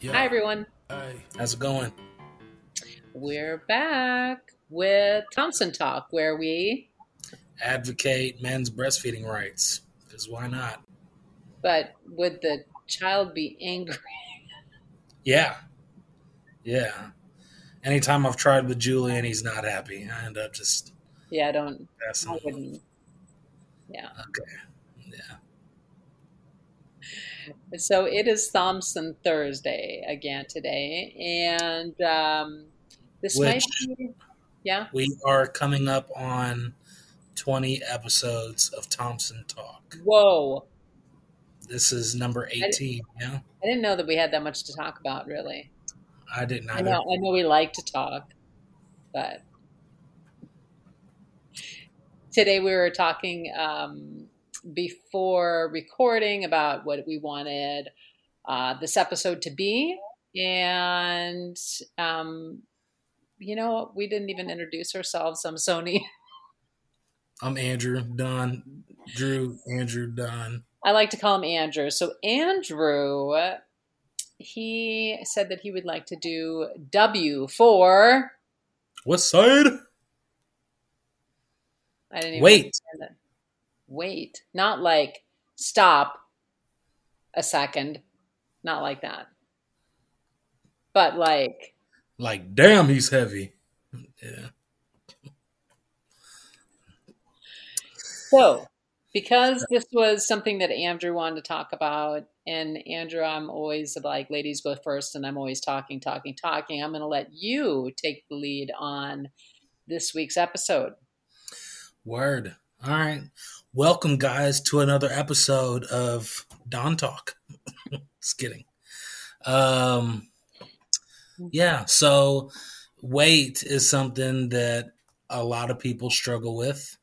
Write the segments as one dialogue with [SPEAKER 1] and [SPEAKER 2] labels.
[SPEAKER 1] Yeah.
[SPEAKER 2] Hi, everyone.
[SPEAKER 1] Hey, how's it going?
[SPEAKER 2] We're back with Thompson Talk, where we,
[SPEAKER 1] Advocate men's breastfeeding rights. Because why not?
[SPEAKER 2] but would the child be angry?
[SPEAKER 1] Yeah. Yeah. Anytime I've tried with Julie and he's not happy, I end up just
[SPEAKER 2] Yeah, I don't. I wouldn't. Yeah.
[SPEAKER 1] Okay. Yeah.
[SPEAKER 2] So it is Thompson Thursday again today. And um, this might be, yeah,
[SPEAKER 1] We are coming up on 20 episodes of Thompson Talk.
[SPEAKER 2] whoa.
[SPEAKER 1] This is number 18. Yeah.
[SPEAKER 2] I didn't know that we had that much to talk about, really.
[SPEAKER 1] I didn't
[SPEAKER 2] I know, I know we like to talk, but today we were talking um, before recording about what we wanted uh, this episode to be, and um, you know, we didn't even introduce ourselves. I'm Sony.
[SPEAKER 1] I'm Andrew Dunn. Drew Andrew Dunn.
[SPEAKER 2] I like to call him Andrew. So Andrew, he said that he would like to do W for.
[SPEAKER 1] What side?
[SPEAKER 2] I didn't even
[SPEAKER 1] Wait.
[SPEAKER 2] Wait, not like stop a second, not like that, but like
[SPEAKER 1] Like, damn, he's heavy. Yeah.
[SPEAKER 2] so. Because this was something that Andrew wanted to talk about, and Andrew, I'm always like, ladies go first, and I'm always talking, talking, talking. I'm going to let you take the lead on this week's episode.
[SPEAKER 1] Word. All right. Welcome, guys, to another episode of Don Talk. Just kidding. Um, yeah. So, weight is something that a lot of people struggle with.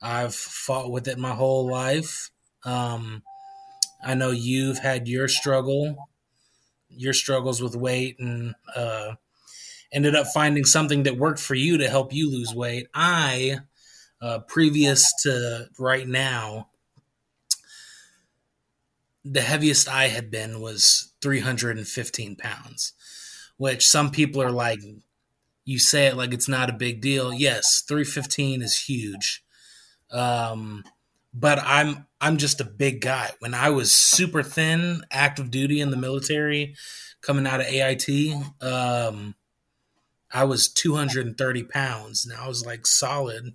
[SPEAKER 1] I've fought with it my whole life. Um, I know you've had your struggle, your struggles with weight, and uh, ended up finding something that worked for you to help you lose weight. I uh, previous to right now, the heaviest I had been was 315 pounds, which some people are like, you say it like it's not a big deal. Yes, 315 is huge. Um, but I'm I'm just a big guy. When I was super thin, active duty in the military, coming out of AIT, um, I was 230 pounds, and I was like solid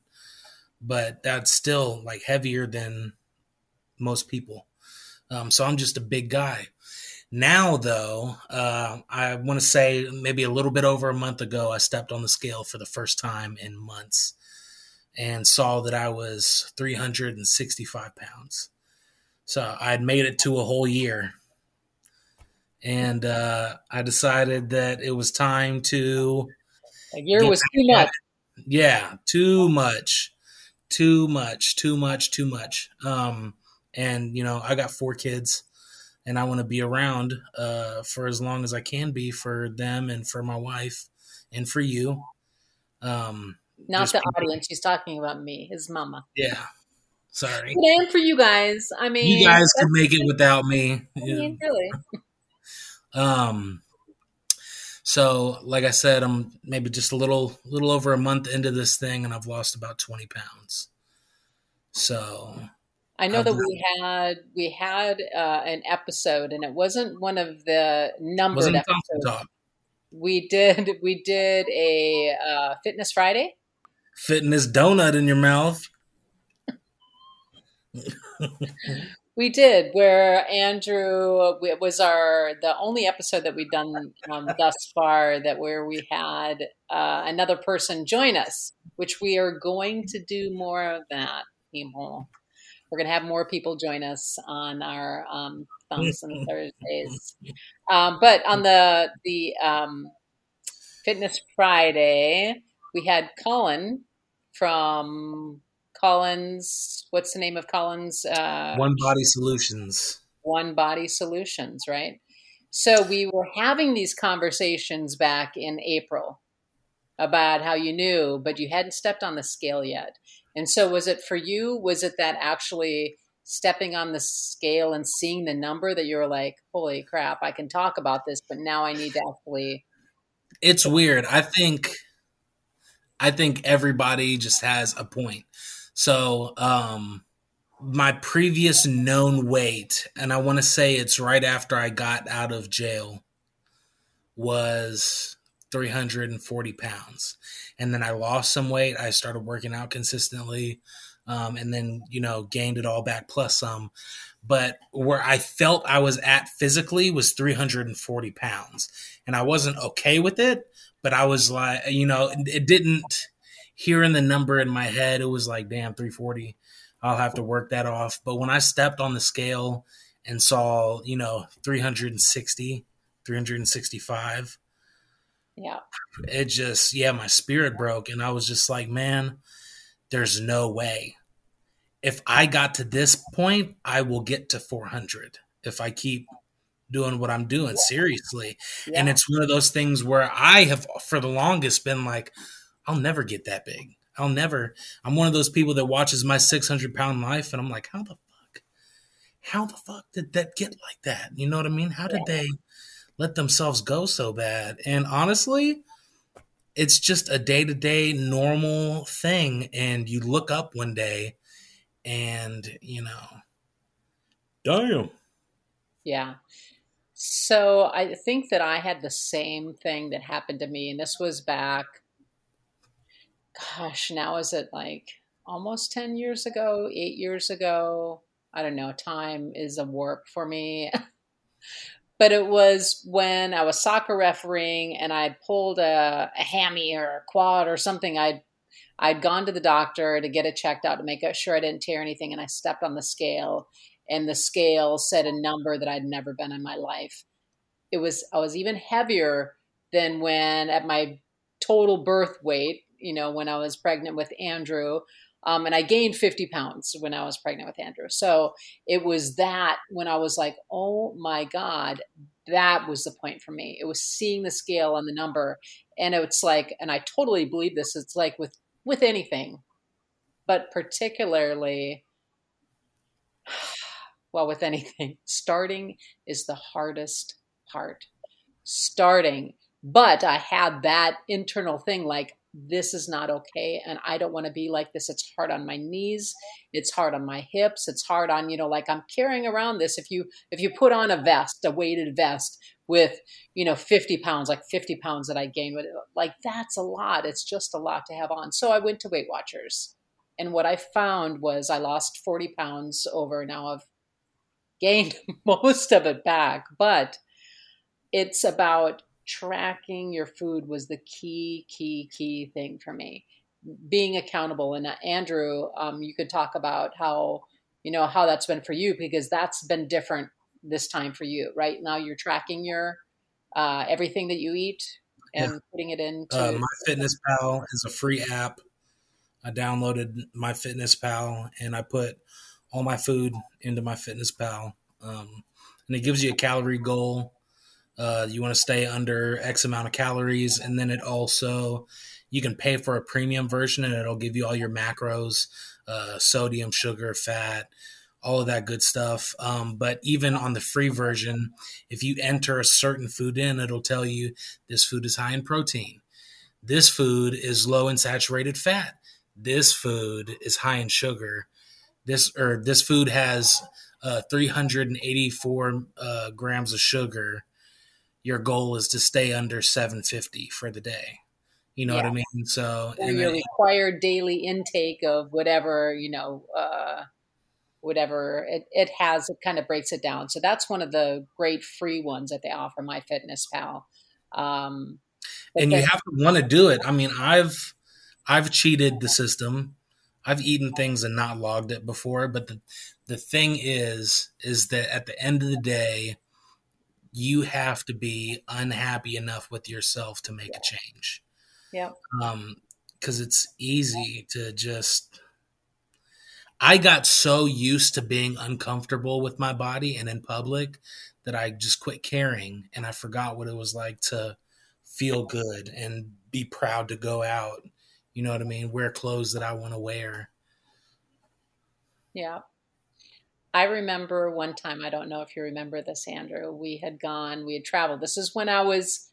[SPEAKER 1] but that's still like heavier than most people. Um, so I'm just a big guy. Now, though, uh, I want to say maybe a little bit over a month ago, I stepped on the scale for the first time in months and saw that I was 365 pounds. So I'd made it to a whole year. And uh, I decided that it was time to
[SPEAKER 2] A year was too much.
[SPEAKER 1] yeah, too much, too much, too much, too much. Um, and you know, I got four kids, and I want to be around uh, for as long as I can be for them and for my wife and for you. Um,
[SPEAKER 2] Not the
[SPEAKER 1] people-
[SPEAKER 2] audience. She's talking about me, his mama.
[SPEAKER 1] yeah, sorry,
[SPEAKER 2] But and for you guys. I mean,
[SPEAKER 1] you guys can make it without me.
[SPEAKER 2] I mean, really.
[SPEAKER 1] Um, so like I said, I'm maybe just a little, little over a month into this thing, and I've lost about twenty pounds. So
[SPEAKER 2] I know
[SPEAKER 1] I've
[SPEAKER 2] that we had we had uh, an episode, and it wasn't one of the numbered episodes. We did we did a uh, Fitness Friday.
[SPEAKER 1] Fitness donut in your mouth.
[SPEAKER 2] We did where Andrew it was our the only episode that we've done um, thus far that where we had uh, another person join us, which we are going to do more of that. People, we're going to have more people join us on our um, Thompson Thursdays. Um, but on the the um, Fitness Friday, we had Colin from Collins. What's the name of Collins? Uh,
[SPEAKER 1] One Body Solutions.
[SPEAKER 2] one body solutions, right? So we were having these conversations back in April about how you knew, but you hadn't stepped on the scale yet. And so was it for you? Was it that actually stepping on the scale and seeing the number that you're like, holy crap, I can talk about this, but now I need to actually.
[SPEAKER 1] It's weird. I think, I think everybody just has a point. So, um, my previous known weight, and I want to say it's right after I got out of jail, was 340 pounds. And then I lost some weight. I started working out consistently um, and then, you know, gained it all back plus some. But where I felt I was at physically was 340 pounds. And I wasn't okay with it, but I was like, you know, it didn't, hearing the number in my head, it was like, damn, 340 I'll have to work that off. But when I stepped on the scale and saw, you know, 360, 365,
[SPEAKER 2] yeah,
[SPEAKER 1] it just, yeah, my spirit broke. And I was just like, man, there's no way. If I got to this point, I will get to 400 if I keep doing what I'm doing yeah. seriously. Yeah. And it's one of those things where I have, for the longest, been like, I'll never get that big. I'll never. I'm one of those people that watches my 600 pound life, and I'm like, how the fuck? How the fuck did that get like that? You know what I mean? How did they let themselves go so bad? And honestly, it's just a day to day normal thing. And you look up one day, and you know, damn.
[SPEAKER 2] Yeah. So I think that I had the same thing that happened to me, and this was back gosh, now is it like almost 10 years ago, eight years ago? I don't know. Time is a warp for me. but it was when I was soccer refereeing and I pulled a, a hammy or a quad or something. I'd I'd gone to the doctor to get it checked out to make sure I didn't tear anything, and I stepped on the scale, and the scale said a number that I'd never been in my life. It was I was even heavier than when at my total birth weight you know, when I was pregnant with Andrew. Um, and I gained 50 pounds when I was pregnant with Andrew. So it was that when I was like, oh my God, that was the point for me. It was seeing the scale and the number. And it's like, and I totally believe this, it's like with, with anything, but particularly, well, with anything, starting is the hardest part. Starting. But I had that internal thing like, this is not okay and i don't want to be like this. It's hard on my knees it's hard on my hips it's hard on you know like i'm carrying around this. If you if you put on a vest a weighted vest with you know 50 pounds like 50 pounds that i gained like that's a lot. It's just a lot to have on. So i went to weight watchers and what i found was i lost 40 pounds over now i've gained most of it back but it's about tracking your food was the key, key, key thing for me. Being accountable. And uh, Andrew, um, you could talk about how, you know, how that's been for you because that's been different this time for you, right? Now you're tracking your uh, everything that you eat and yeah. putting it into
[SPEAKER 1] uh, My Fitness Pal is a free app. I downloaded My Fitness Pal and I put all my food into My Fitness Pal, um, and it gives you a calorie goal uh, you want to stay under X amount of calories, and then it also you can pay for a premium version, and it'll give you all your macros, uh, sodium, sugar, fat, all of that good stuff. Um, but even on the free version, if you enter a certain food in, it'll tell you this food is high in protein. This food is low in saturated fat. This food is high in sugar. This or this food has uh, 384 uh, grams of sugar your goal is to stay under 750 for the day. You know yeah. what I mean? So
[SPEAKER 2] or your required daily intake of whatever, you know, uh, whatever it, it has, it kind of breaks it down. So that's one of the great free ones that they offer, My Fitness Pal. Um,
[SPEAKER 1] and you have to want to do it. I mean, I've I've cheated the system. I've eaten things and not logged it before, but the the thing is, is that at the end of the day, you have to be unhappy enough with yourself to make a change.
[SPEAKER 2] Yeah.
[SPEAKER 1] Um, because it's easy to just. I got so used to being uncomfortable with my body and in public that I just quit caring and I forgot what it was like to feel good and be proud to go out. You know what I mean? Wear clothes that I want to wear.
[SPEAKER 2] Yeah. I remember one time, I don't know if you remember this, Andrew. We had gone, we had traveled. This is when I was,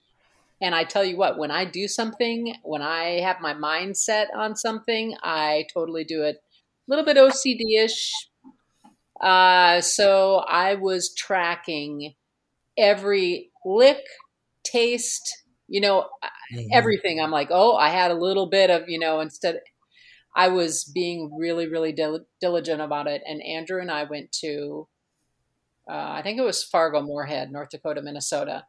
[SPEAKER 2] and I tell you what, when I do something, when I have my mind set on something, I totally do it a little bit OCD ish. Uh, so I was tracking every lick, taste, you know, mm-hmm. everything. I'm like, oh, I had a little bit of, you know, instead, I was being really, really dil- diligent about it. And Andrew and I went to, uh, I think it was Fargo Moorhead, North Dakota, Minnesota.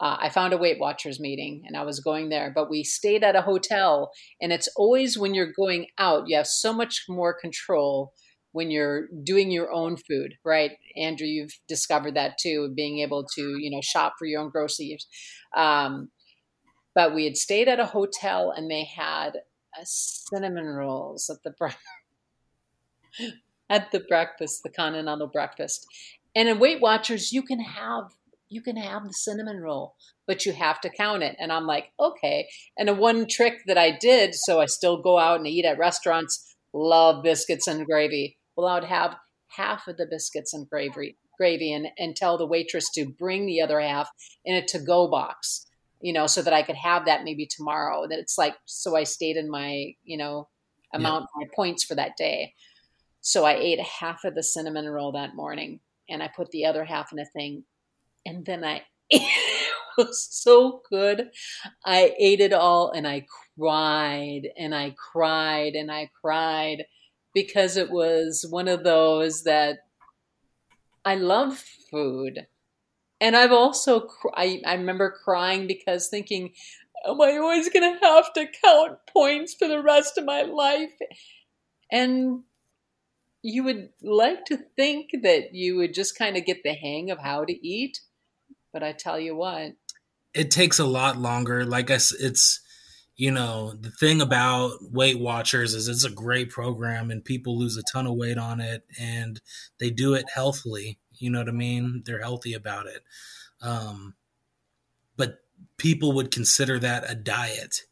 [SPEAKER 2] Uh, I found a Weight Watchers meeting and I was going there, but we stayed at a hotel. And it's always when you're going out, you have so much more control when you're doing your own food, right? Andrew, you've discovered that too, being able to, you know, shop for your own groceries. Um, but we had stayed at a hotel and they had cinnamon rolls at the bre- at the breakfast, the continental breakfast. And in Weight Watchers, you can have you can have the cinnamon roll, but you have to count it. And I'm like, okay. And the one trick that I did, so I still go out and eat at restaurants, love biscuits and gravy. Well, I would have half of the biscuits and gravy, gravy, and, and tell the waitress to bring the other half in a to-go box you know, so that I could have that maybe tomorrow. That it's like, so I stayed in my, you know, amount, yeah. my points for that day. So I ate half of the cinnamon roll that morning and I put the other half in a thing. And then I, it was so good. I ate it all and I cried and I cried and I cried because it was one of those that I love food and I've also, I, I remember crying because thinking, am I always going to have to count points for the rest of my life? And you would like to think that you would just kind of get the hang of how to eat. But I tell you what,
[SPEAKER 1] it takes a lot longer. Like I, it's, you know, the thing about Weight Watchers is it's a great program and people lose a ton of weight on it and they do it healthily. You know what I mean? They're healthy about it. Um, but people would consider that a diet.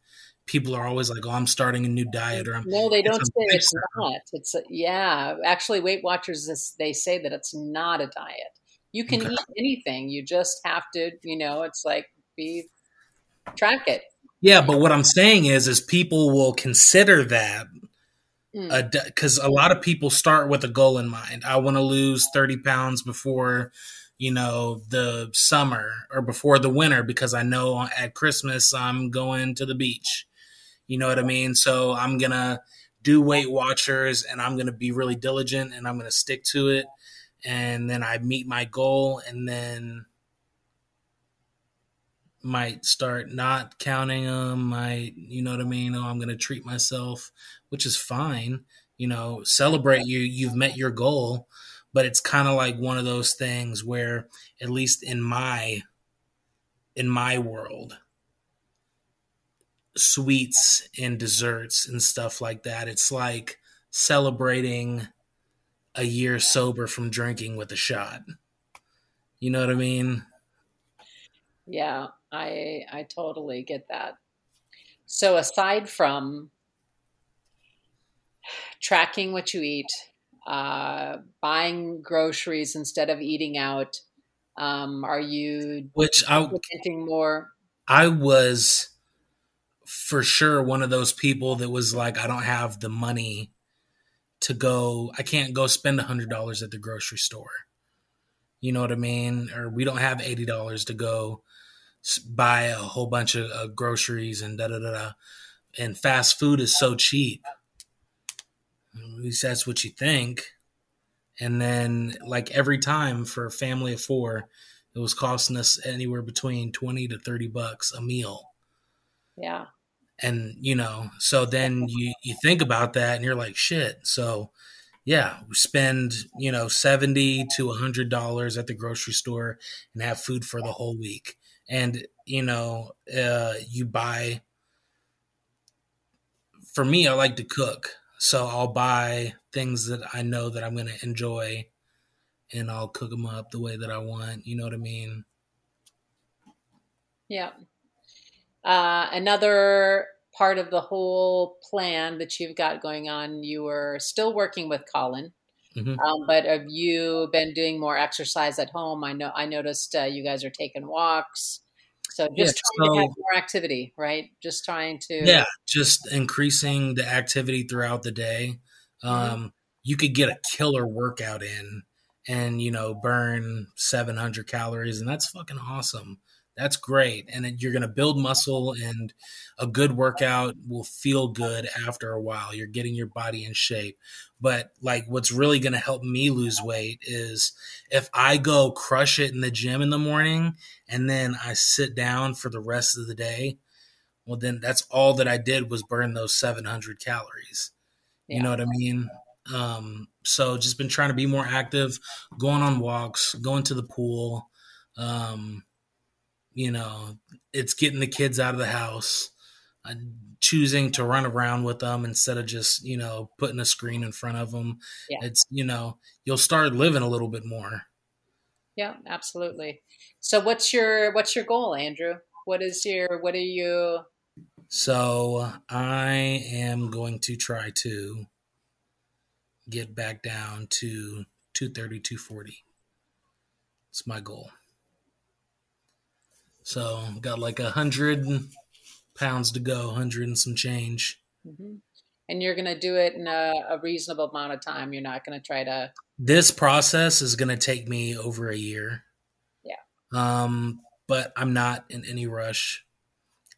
[SPEAKER 1] People are always like, "Oh, I'm starting a new diet," or I'm
[SPEAKER 2] no, they don't say it's not. It's a, yeah, actually, Weight Watchers they say that it's not a diet. You can okay. eat anything. You just have to, you know, it's like be track it.
[SPEAKER 1] Yeah, but what I'm saying is, is people will consider that because mm. a lot of people start with a goal in mind. I want to lose 30 pounds before, you know, the summer or before the winter because I know at Christmas I'm going to the beach. You know what I mean? So I'm going to do Weight Watchers and I'm going to be really diligent and I'm going to stick to it. And then I meet my goal and then might start not counting them might you know what i mean? Oh i'm going to treat myself which is fine you know celebrate you you've met your goal but it's kind of like one of those things where at least in my in my world sweets and desserts and stuff like that it's like celebrating a year sober from drinking with a shot. You know what i mean
[SPEAKER 2] yeah I I totally get that. So aside from tracking what you eat, uh, buying groceries instead of eating out, um, are you
[SPEAKER 1] which I
[SPEAKER 2] more?
[SPEAKER 1] I was for sure one of those people that was like, I don't have the money to go. I can't go spend a hundred dollars at the grocery store. You know what I mean? Or we don't have eighty dollars to go buy a whole bunch of uh, groceries and da da da da. And fast food is so cheap. At least that's what you think. And then, like every time for a family of four, it was costing us anywhere between 20 to 30 bucks a meal.
[SPEAKER 2] Yeah.
[SPEAKER 1] And, you know, so then you, you think about that and you're like, shit. So, yeah, we spend, you know, 70 to $100 at the grocery store and have food for the whole week and you know uh, you buy for me i like to cook. So i'll buy things that i know that i'm going to enjoy and i'll cook them up the way that i want you know what i mean?
[SPEAKER 2] Yeah. Uh, another part of the whole plan that you've got going on you were still working with colin Mm-hmm. Um, but have you been doing more exercise at home? I know I noticed uh, you guys are taking walks. So just yeah, trying so, to have more activity, right? Just trying to
[SPEAKER 1] yeah, just increasing the activity throughout the day. Mm-hmm. Um, you could get a killer workout in and you know burn 700 calories, and that's fucking awesome. That's great, and you're gonna build muscle, and a good workout will feel good after a while. You're getting your body in shape. But like, what's really gonna help me lose weight is if I go crush it in the gym in the morning and then I sit down for the rest of the day, well, then that's all that I did was burn those 700 calories. You know what I mean? Um, so just been trying to be more active, going on walks, going to the pool. Um, you know, it's getting the kids out of the house, uh, choosing to run around with them instead of just, you know, putting a screen in front of them. Yeah. It's, you know, you'll start living a little bit more.
[SPEAKER 2] Yeah, absolutely. So what's your what's your goal, Andrew? What is your what are you
[SPEAKER 1] So I am going to try to get back down to 230 240. It's my goal. So got like a hundred pounds to go, hundred and some change.
[SPEAKER 2] Mm-hmm. And you're going to do it in a, a, reasonable amount of time. You're not going to try to
[SPEAKER 1] this process is going to take me over a year.
[SPEAKER 2] Yeah.
[SPEAKER 1] Um, but I'm not in any rush.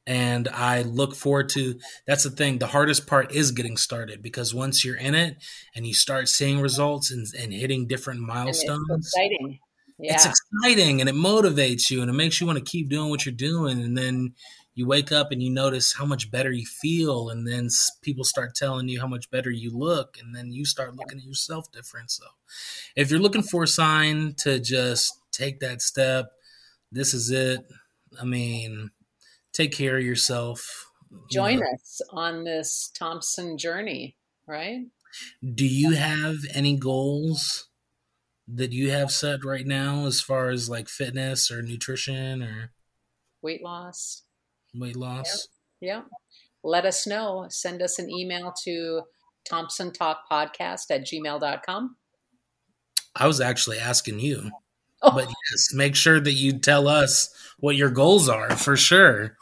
[SPEAKER 1] And I look forward to that's the thing. The hardest part is getting started because once you're in it and you start seeing results and, and hitting different milestones,
[SPEAKER 2] it's exciting.
[SPEAKER 1] Yeah. It's exciting and it motivates you and it makes you want to keep doing what you're doing. And then you wake up and you notice how much better you feel and then people start telling you how much better you look and then you start looking at yourself different so if you're looking for a sign to just take that step this is it i mean take care of yourself
[SPEAKER 2] join you know. us on this thompson journey right
[SPEAKER 1] do you have any goals that you have set right now as far as like fitness or nutrition or
[SPEAKER 2] weight loss
[SPEAKER 1] weight loss.
[SPEAKER 2] Yeah. yeah. Let us know. Send us an email to Thompson Talk Podcast at gmail.com.
[SPEAKER 1] I was actually asking you. Oh. But yes, make sure that you tell us what your goals are for sure.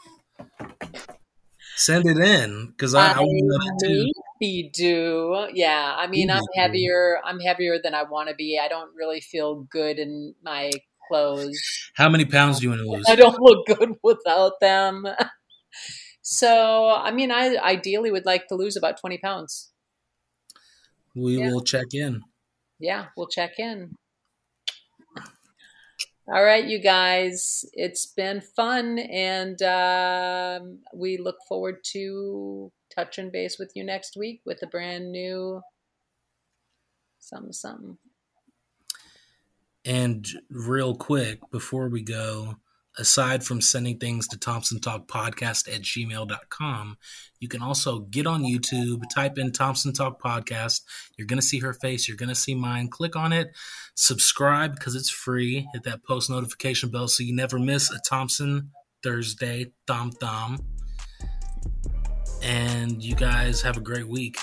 [SPEAKER 1] Send it in because I, I,
[SPEAKER 2] want to You do, yeah. I mean, I'm heavier. I'm heavier than I want to be. I don't really feel good in my clothes.
[SPEAKER 1] How many pounds do you want to lose?
[SPEAKER 2] I don't look good without them. so, I mean, I ideally would like to lose about 20 pounds.
[SPEAKER 1] We yeah. will check in.
[SPEAKER 2] Yeah, we'll check in. All right, you guys, it's been fun, and um, we look forward to touching base with you next week with a brand new something something.
[SPEAKER 1] And real quick, before we go, aside from sending things to Thompson Talk Podcast at gmail.com, you can also get on YouTube, type in Thompson Talk Podcast. You're going to see her face. You're going to see mine. Click on it, subscribe because it's free. Hit that post notification bell so you never miss a Thompson Thursday. Thom Thom. And you guys have a great week.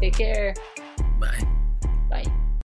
[SPEAKER 2] Take care.
[SPEAKER 1] Bye.
[SPEAKER 2] Bye.